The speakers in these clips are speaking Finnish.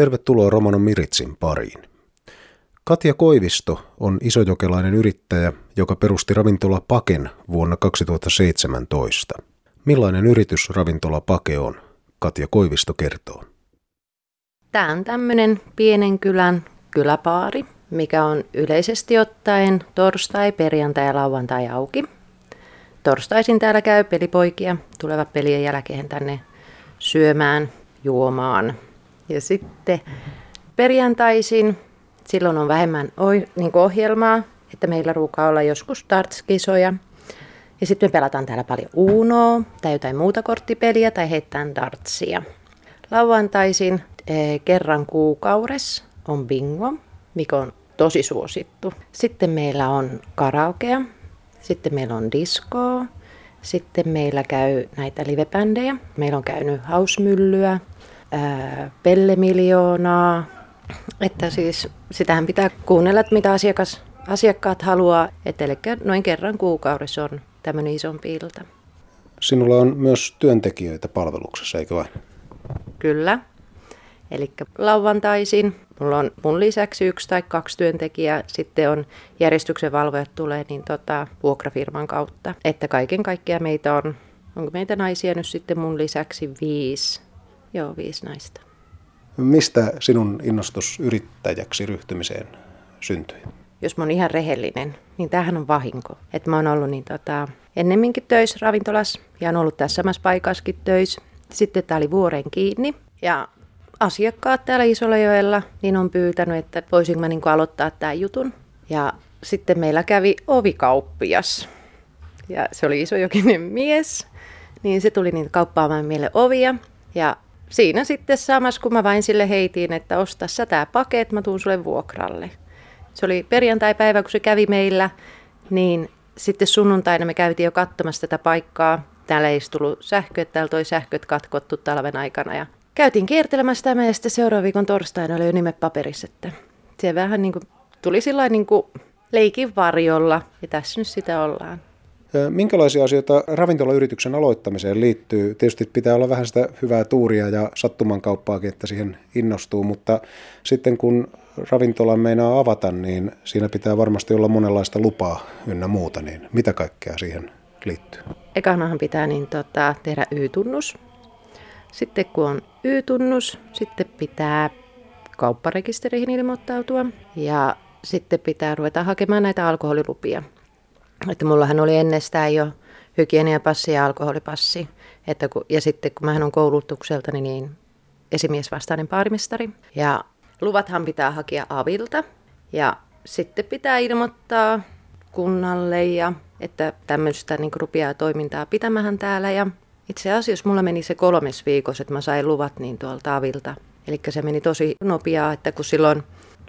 Tervetuloa Romano Miritsin pariin. Katja Koivisto on isojokelainen yrittäjä, joka perusti ravintola Paken vuonna 2017. Millainen yritys ravintola Pake on? Katja Koivisto kertoo. Tämä on tämmöinen pienen kylän kyläpaari, mikä on yleisesti ottaen torstai, perjantai ja lauantai auki. Torstaisin täällä käy pelipoikia, tulevat pelien jälkeen tänne syömään, juomaan. Ja sitten perjantaisin, silloin on vähemmän niin ohjelmaa, että meillä ruukaa olla joskus darts-kisoja. Ja sitten me pelataan täällä paljon Unoa tai jotain muuta korttipeliä tai heittää dartsia. Lauantaisin eh, kerran kuukaudessa on bingo, mikä on tosi suosittu. Sitten meillä on karaokea, sitten meillä on diskoa, sitten meillä käy näitä livebändejä. Meillä on käynyt hausmyllyä, ää, pellemiljoonaa. Että siis sitähän pitää kuunnella, että mitä asiakas, asiakkaat haluaa. Että eli noin kerran kuukaudessa on tämmöinen isompi ilta. Sinulla on myös työntekijöitä palveluksessa, eikö vain? Kyllä. Eli lauantaisin mulla on mun lisäksi yksi tai kaksi työntekijää, sitten on järjestyksen valvojat tulee niin tota, vuokrafirman kautta. Että kaiken kaikkiaan meitä on, onko meitä naisia nyt sitten mun lisäksi viisi, joo viisi naista. Mistä sinun innostus yrittäjäksi ryhtymiseen syntyi? Jos mä oon ihan rehellinen, niin tämähän on vahinko. Että mä oon ollut niin tota, ennemminkin töissä ravintolas ja on ollut tässä samassa paikassakin töissä. Sitten tää oli vuoren kiinni ja asiakkaat täällä Isolejoella niin on pyytänyt, että voisinko mä niin aloittaa tämän jutun. Ja sitten meillä kävi ovikauppias. Ja se oli isojokinen mies. Niin se tuli niin kauppaamaan meille ovia. Ja siinä sitten samassa, kun mä vain sille heitiin, että osta sä tää paket, mä tuun sulle vuokralle. Se oli perjantai-päivä, kun se kävi meillä, niin sitten sunnuntaina me käytiin jo katsomassa tätä paikkaa. Täällä ei tullut sähkö, että täällä toi sähköt katkottu talven aikana ja käytiin kiertelemässä tämä ja sitten seuraavan viikon torstaina oli jo nimet paperissa, että se vähän niin kuin tuli sillä niin kuin leikin varjolla ja tässä nyt sitä ollaan. Minkälaisia asioita ravintolayrityksen aloittamiseen liittyy? Tietysti pitää olla vähän sitä hyvää tuuria ja sattumankauppaakin, että siihen innostuu, mutta sitten kun ravintola meinaa avata, niin siinä pitää varmasti olla monenlaista lupaa ynnä muuta, niin mitä kaikkea siihen liittyy? Ekanahan pitää niin, tota, tehdä Y-tunnus. Sitten kun on Y-tunnus, sitten pitää kaupparekistereihin ilmoittautua ja sitten pitää ruveta hakemaan näitä alkoholilupia. Että mullahan oli ennestään jo hygieniapassi ja alkoholipassi. Että kun, ja sitten kun mä on koulutukselta, niin esimiesvastainen paarimestari. Ja luvathan pitää hakea avilta. Ja sitten pitää ilmoittaa kunnalle, ja, että tämmöistä niin rupeaa toimintaa pitämähän täällä. Ja itse asiassa mulla meni se kolmes viikossa, että mä sain luvat niin tuolta avilta. Eli se meni tosi nopeaa, että kun silloin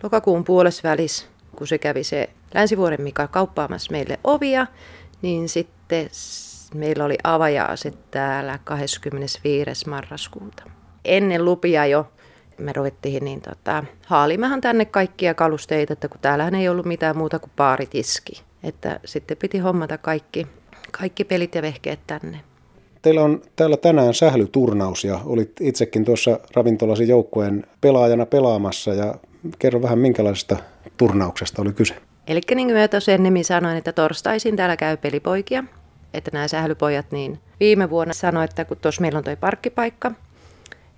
lokakuun puolesvälis, kun se kävi se Länsivuoren Mika kauppaamassa meille ovia, niin sitten meillä oli avajaiset täällä 25. marraskuuta. Ennen lupia jo me ruvettiin niin tota, haalimahan tänne kaikkia kalusteita, että kun täällähän ei ollut mitään muuta kuin paaritiski. Että sitten piti hommata kaikki, kaikki pelit ja vehkeet tänne. Teillä on täällä tänään sählyturnaus ja olit itsekin tuossa ravintolasi joukkueen pelaajana pelaamassa ja kerro vähän minkälaisesta turnauksesta oli kyse. Eli niin kuin mä tuossa ennemmin sanoin, että torstaisin täällä käy pelipoikia, että nämä sählypojat, niin viime vuonna sanoin, että kun tuossa meillä on toi parkkipaikka,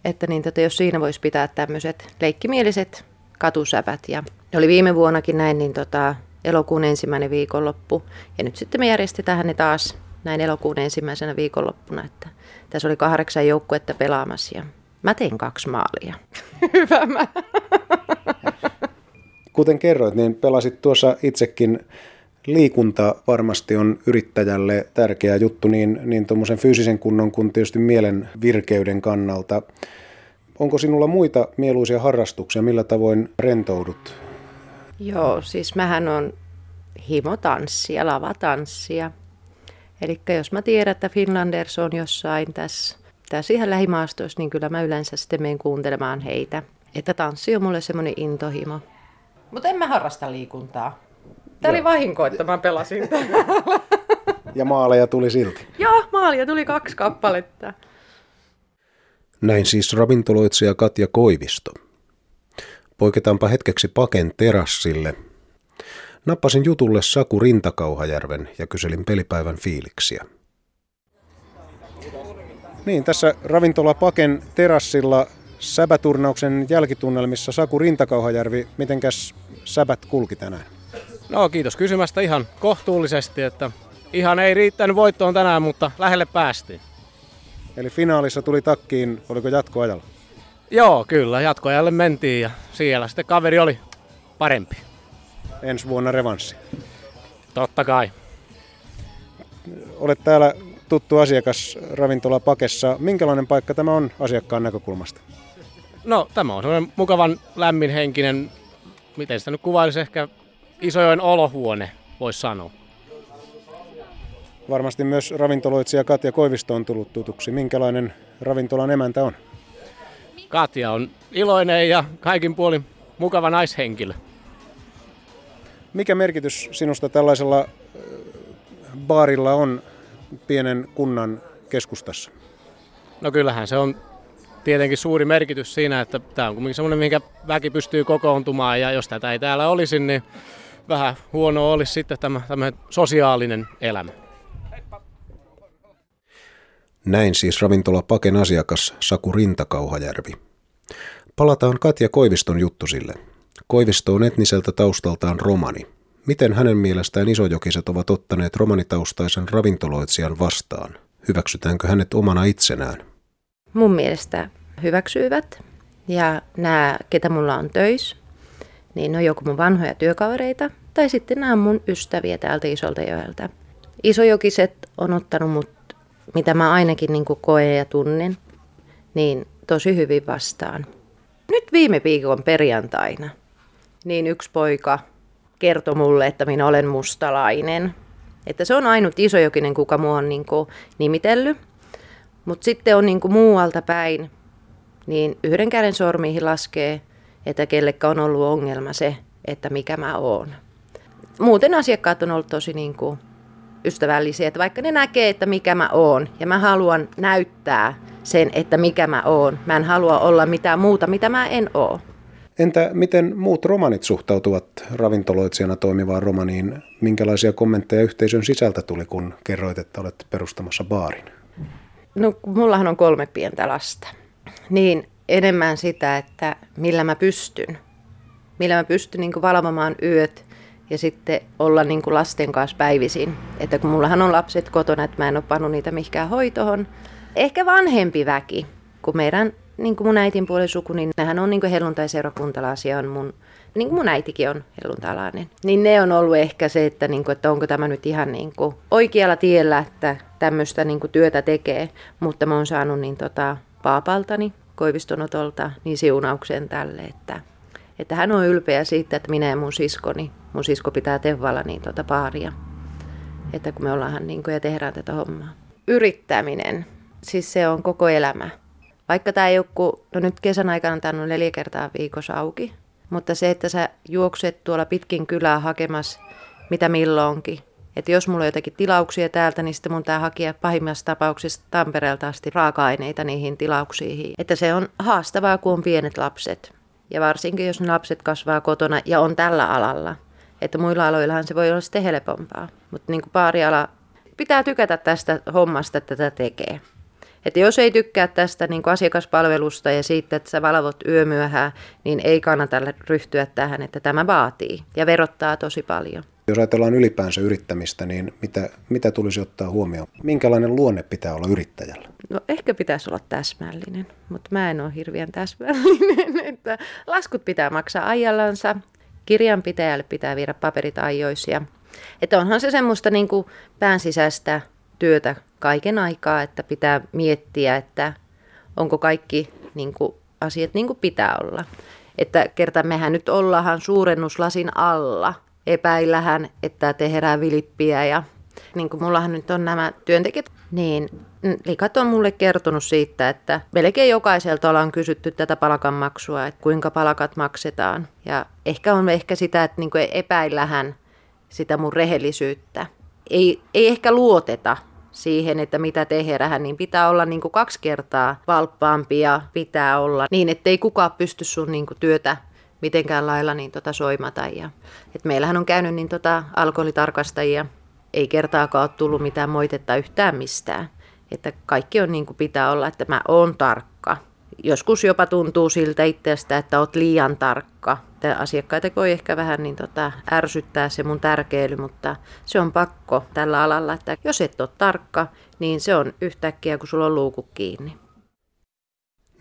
että niin tota, jos siinä voisi pitää tämmöiset leikkimieliset katusäpät. Ja oli viime vuonnakin näin, niin tota, elokuun ensimmäinen viikonloppu. Ja nyt sitten me järjestetään ne taas näin elokuun ensimmäisenä viikonloppuna, että tässä oli kahdeksan joukkuetta pelaamassa ja mä tein kaksi maalia. Hyvä mä. Kuten kerroit, niin pelasit tuossa itsekin liikunta varmasti on yrittäjälle tärkeä juttu niin, niin tuommoisen fyysisen kunnon kuin tietysti mielen virkeyden kannalta. Onko sinulla muita mieluisia harrastuksia, millä tavoin rentoudut? Joo, siis mähän on himotanssia, lavatanssia. Eli jos mä tiedän, että Finlanders on jossain tässä, tässä ihan lähimaastoissa, niin kyllä mä yleensä sitten menen kuuntelemaan heitä. Että tanssi on mulle semmoinen intohimo. Mutta en mä harrasta liikuntaa. Tämä oli vahinko, että mä pelasin Ja maaleja tuli silti. Joo, maalia tuli kaksi kappaletta. Näin siis ravintoloitsija Katja Koivisto. Poiketaanpa hetkeksi Paken terassille. Nappasin jutulle Saku Rintakauhajärven ja kyselin pelipäivän fiiliksiä. Niin, tässä ravintola Paken terassilla säbäturnauksen jälkitunnelmissa Saku Rintakauhajärvi. Mitenkäs säbät kulki tänään? No kiitos kysymästä ihan kohtuullisesti, että ihan ei riittänyt voittoon tänään, mutta lähelle päästiin. Eli finaalissa tuli takkiin, oliko jatkoajalla? Joo, kyllä, jatkoajalle mentiin ja siellä sitten kaveri oli parempi. Ensi vuonna revanssi. Totta kai. Olet täällä tuttu asiakas ravintola Pakessa. Minkälainen paikka tämä on asiakkaan näkökulmasta? No tämä on semmoinen mukavan lämminhenkinen, miten sitä nyt kuvailisi ehkä Isojoen olohuone, voisi sanoa. Varmasti myös ravintoloitsija Katja Koivisto on tullut tutuksi. Minkälainen ravintolan emäntä on? Katja on iloinen ja kaikin puolin mukava naishenkilö. Mikä merkitys sinusta tällaisella baarilla on pienen kunnan keskustassa? No kyllähän se on tietenkin suuri merkitys siinä, että tämä on kuitenkin semmoinen, mihinkä väki pystyy kokoontumaan ja jos tätä ei täällä olisi, niin vähän huono olisi sitten tämä, tämä sosiaalinen elämä. Näin siis ravintola Paken asiakas Saku Rintakauhajärvi. Palataan Katja Koiviston juttusille. Koivisto on etniseltä taustaltaan romani. Miten hänen mielestään isojokiset ovat ottaneet romanitaustaisen ravintoloitsijan vastaan? Hyväksytäänkö hänet omana itsenään? Mun mielestä hyväksyivät. Ja nämä, ketä mulla on töissä, niin ne on joko mun vanhoja työkavereita tai sitten nämä on mun ystäviä täältä Isolta joelta. Isojokiset on ottanut mut, mitä mä ainakin niin koen ja tunnen, niin tosi hyvin vastaan. Nyt viime viikon perjantaina, niin yksi poika kertoi mulle, että minä olen mustalainen. Että se on ainut isojokinen, kuka mua on niin nimitellyt. Mutta sitten on niin muualta päin, niin yhden käden sormiin laskee, että kellekään on ollut ongelma se, että mikä mä oon. Muuten asiakkaat on ollut tosi kuin ystävällisiä, että vaikka ne näkee, että mikä mä oon, ja mä haluan näyttää sen, että mikä mä oon. Mä en halua olla mitään muuta, mitä mä en oo. Entä miten muut romanit suhtautuvat ravintoloitsijana toimivaan romaniin? Minkälaisia kommentteja yhteisön sisältä tuli, kun kerroit, että olet perustamassa baarin? No, mullahan on kolme pientä lasta. Niin enemmän sitä, että millä mä pystyn. Millä mä pystyn niin valvomaan yöt ja sitten olla niin lasten kanssa päivisin. Että kun mullahan on lapset kotona, että mä en ole pannut niitä mihinkään hoitoon. Ehkä vanhempi väki, kun meidän niin kuin mun äitin puolen suku, niin nehän on niin helluntaiseurakuntalaisia, on mun, niin kuin mun äitikin on helluntalainen. Niin ne on ollut ehkä se, että, niin kuin, että onko tämä nyt ihan niin kuin oikealla tiellä, että tämmöistä niin kuin työtä tekee. Mutta mä oon saanut niin tota, paapaltani, Koivistonotolta, niin siunauksen tälle, että, että hän on ylpeä siitä, että minä ja mun siskoni, mun sisko pitää Tevvalla niin tota paaria. Että kun me ollaan niin kuin, ja tehdään tätä hommaa. Yrittäminen, siis se on koko elämä vaikka tämä ei ole, no nyt kesän aikana tämä on neljä kertaa viikossa auki, mutta se, että sä juokset tuolla pitkin kylää hakemassa mitä milloinkin, että jos mulla on jotakin tilauksia täältä, niin sitten mun tää hakea pahimmassa tapauksessa Tampereelta asti raaka-aineita niihin tilauksiin. Että se on haastavaa, kun on pienet lapset. Ja varsinkin, jos ne lapset kasvaa kotona ja on tällä alalla. Että muilla aloillahan se voi olla sitten helpompaa. Mutta niin kuin paariala pitää tykätä tästä hommasta, että tätä tekee. Että jos ei tykkää tästä niin kuin asiakaspalvelusta ja siitä, että sä valvot yömyöhään, niin ei kannata ryhtyä tähän, että tämä vaatii ja verottaa tosi paljon. Jos ajatellaan ylipäänsä yrittämistä, niin mitä, mitä tulisi ottaa huomioon? Minkälainen luonne pitää olla yrittäjällä? No ehkä pitäisi olla täsmällinen, mutta mä en ole hirveän täsmällinen. Että laskut pitää maksaa ajallansa, kirjanpitäjälle pitää viedä paperit ajoisia. Että onhan se semmoista niin kuin pään sisäistä työtä kaiken aikaa, että pitää miettiä, että onko kaikki niin kuin, asiat niin kuin pitää olla. Että kerta mehän nyt ollaan suurennuslasin alla. Epäillähän, että tehdään vilippiä ja niin kuin mullahan nyt on nämä työntekijät, niin likat on mulle kertonut siitä, että melkein jokaiselta ollaan kysytty tätä palkanmaksua, että kuinka palkat maksetaan. Ja ehkä on ehkä sitä, että niin kuin epäillähän sitä mun rehellisyyttä ei, ei ehkä luoteta siihen, että mitä tehdään, niin pitää olla niin kuin kaksi kertaa valppaampi ja pitää olla niin, ettei kukaan pysty sun niin kuin työtä mitenkään lailla niin tota soimata. Ja, et meillähän on käynyt niin tota alkoholitarkastajia, ei kertaakaan ole tullut mitään moitetta yhtään mistään. Että kaikki on niin kuin pitää olla, että mä oon tarkka. Joskus jopa tuntuu siltä itsestä, että oot liian tarkka. Että asiakkaita voi ehkä vähän niin tota, ärsyttää se mun tärkeily, mutta se on pakko tällä alalla, että jos et ole tarkka, niin se on yhtäkkiä, kun sulla on luukku kiinni.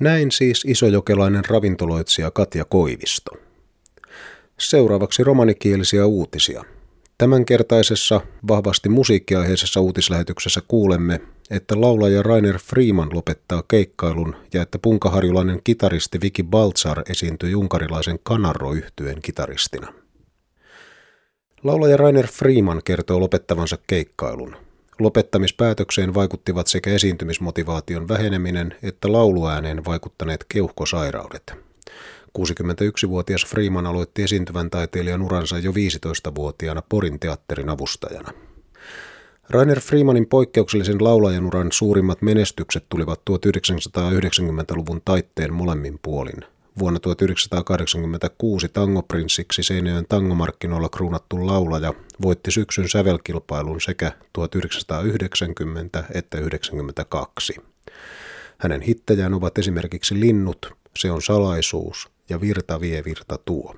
Näin siis isojokelainen ravintoloitsija Katja Koivisto. Seuraavaksi romanikielisiä uutisia. Tämänkertaisessa vahvasti musiikkiaiheisessa uutislähetyksessä kuulemme, että laulaja Rainer Freeman lopettaa keikkailun ja että punkaharjulainen kitaristi Viki Baltzar esiintyi unkarilaisen kanarro kitaristina. Laulaja Rainer Freeman kertoo lopettavansa keikkailun. Lopettamispäätökseen vaikuttivat sekä esiintymismotivaation väheneminen että lauluääneen vaikuttaneet keuhkosairaudet. 61-vuotias Freeman aloitti esiintyvän taiteilijan uransa jo 15-vuotiaana Porin teatterin avustajana. Rainer Freemanin poikkeuksellisen laulajan uran suurimmat menestykset tulivat 1990-luvun taitteen molemmin puolin. Vuonna 1986 tangoprinssiksi Seinäjoen tangomarkkinoilla kruunattu laulaja voitti syksyn sävelkilpailun sekä 1990 että 1992. Hänen hittäjään ovat esimerkiksi Linnut, Se on salaisuus ja Virta vie, virta tuo.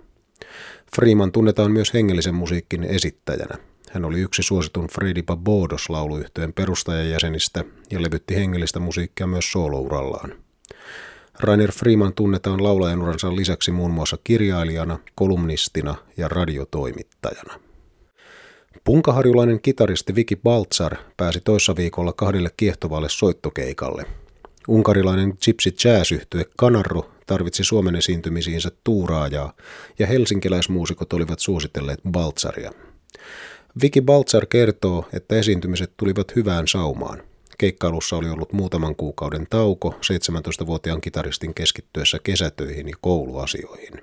Freeman tunnetaan myös hengellisen musiikin esittäjänä. Hän oli yksi suositun Freddy Babodos lauluyhtyeen perustajajäsenistä ja levytti hengellistä musiikkia myös soolourallaan. Rainer Freeman tunnetaan laulajan uransa lisäksi muun muassa kirjailijana, kolumnistina ja radiotoimittajana. Punkaharjulainen kitaristi Viki Baltzar pääsi toissa viikolla kahdelle kiehtovalle soittokeikalle. Unkarilainen gypsy jazz Kanarro tarvitsi Suomen esiintymisiinsä tuuraajaa ja helsinkiläismuusikot olivat suositelleet Baltzaria. Viki Baltzar kertoo, että esiintymiset tulivat hyvään saumaan. Keikkailussa oli ollut muutaman kuukauden tauko 17-vuotiaan kitaristin keskittyessä kesätöihin ja kouluasioihin.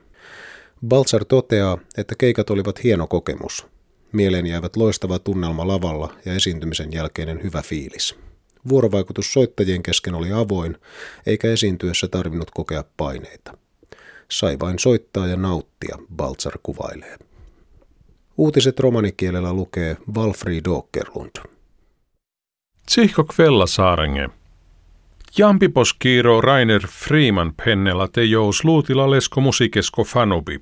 Baltzar toteaa, että keikat olivat hieno kokemus. Mieleen jäävät loistava tunnelma lavalla ja esiintymisen jälkeinen hyvä fiilis. Vuorovaikutus soittajien kesken oli avoin, eikä esiintyessä tarvinnut kokea paineita. Sai vain soittaa ja nauttia, Baltzar kuvailee. Uutiset romanikielellä lukee Valfrid Åkerlund. Tsihko kvella saarenge. Jampipos kiiro Rainer Freeman pennella te jous luutila lesko musikesko fanubi.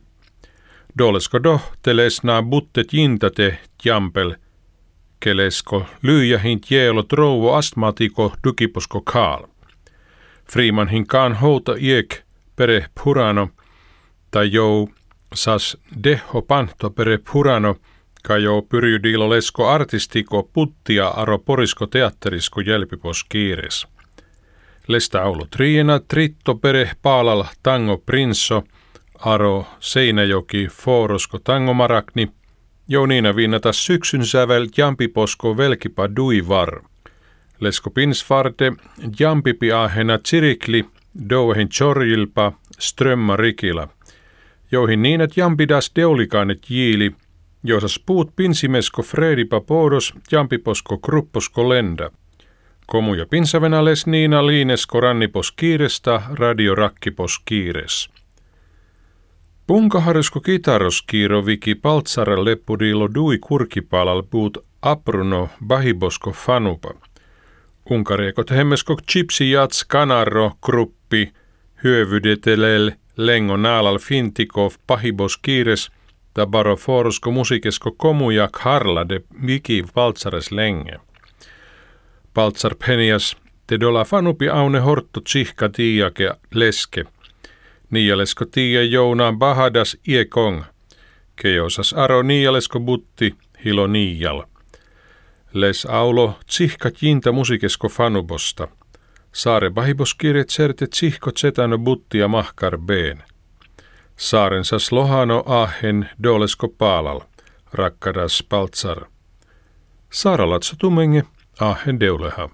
Dolesko do telesna buttet jintate jampel – kelesko lyijähin jeelo trouvo astmatiko dukiposko kaal. Freeman hinkaan houta iek pere purano, tai jou sas deho panto pere purano, kajo pyrjydilo lesko artistiko puttia aro porisko teatterisko jälpipos kiires. Lesta aulu triena tritto pere paalal tango prinso, aro Seinäjoki forosko tango marakni, Jouniina viinata syksyn sävel jampiposko velkipa duivar. Lesko pinsfarde jampipi ahena tsirikli douhin chorjilpa strömma rikila. Joihin niinät jampidas deulikaanet jiili, joosas puut pinsimesko fredipa podos jampiposko krupposko lenda. Komuja pinsavenales niina liinesko rannipos kiiresta radio rakkipos kiires. Punkaharjusko kitaroskiiro viki paltsara leppudilo dui kurkipalal puut apruno bahibosko fanupa. Unkariekot hemmesko chipsi jats kanarro kruppi hyövydetelel lengo naalal fintikov pahibos kiires tabaro forosko musikesko komujak harla de viki paltsares lenge. Paltsar penias te dola fanupi aune hortto tsihka tiiake leske – Niialesko tiia jounaan bahadas iekong. Keosas aro niialesko butti hilo niial. Les aulo tsihka jinta musikesko fanubosta. Saare bahibos kirjet serte tsihko tsetano buttia mahkar been. Saarensas lohano ahen dolesko paalal. Rakkadas paltsar. Saaralatso tumenge ahen deuleha.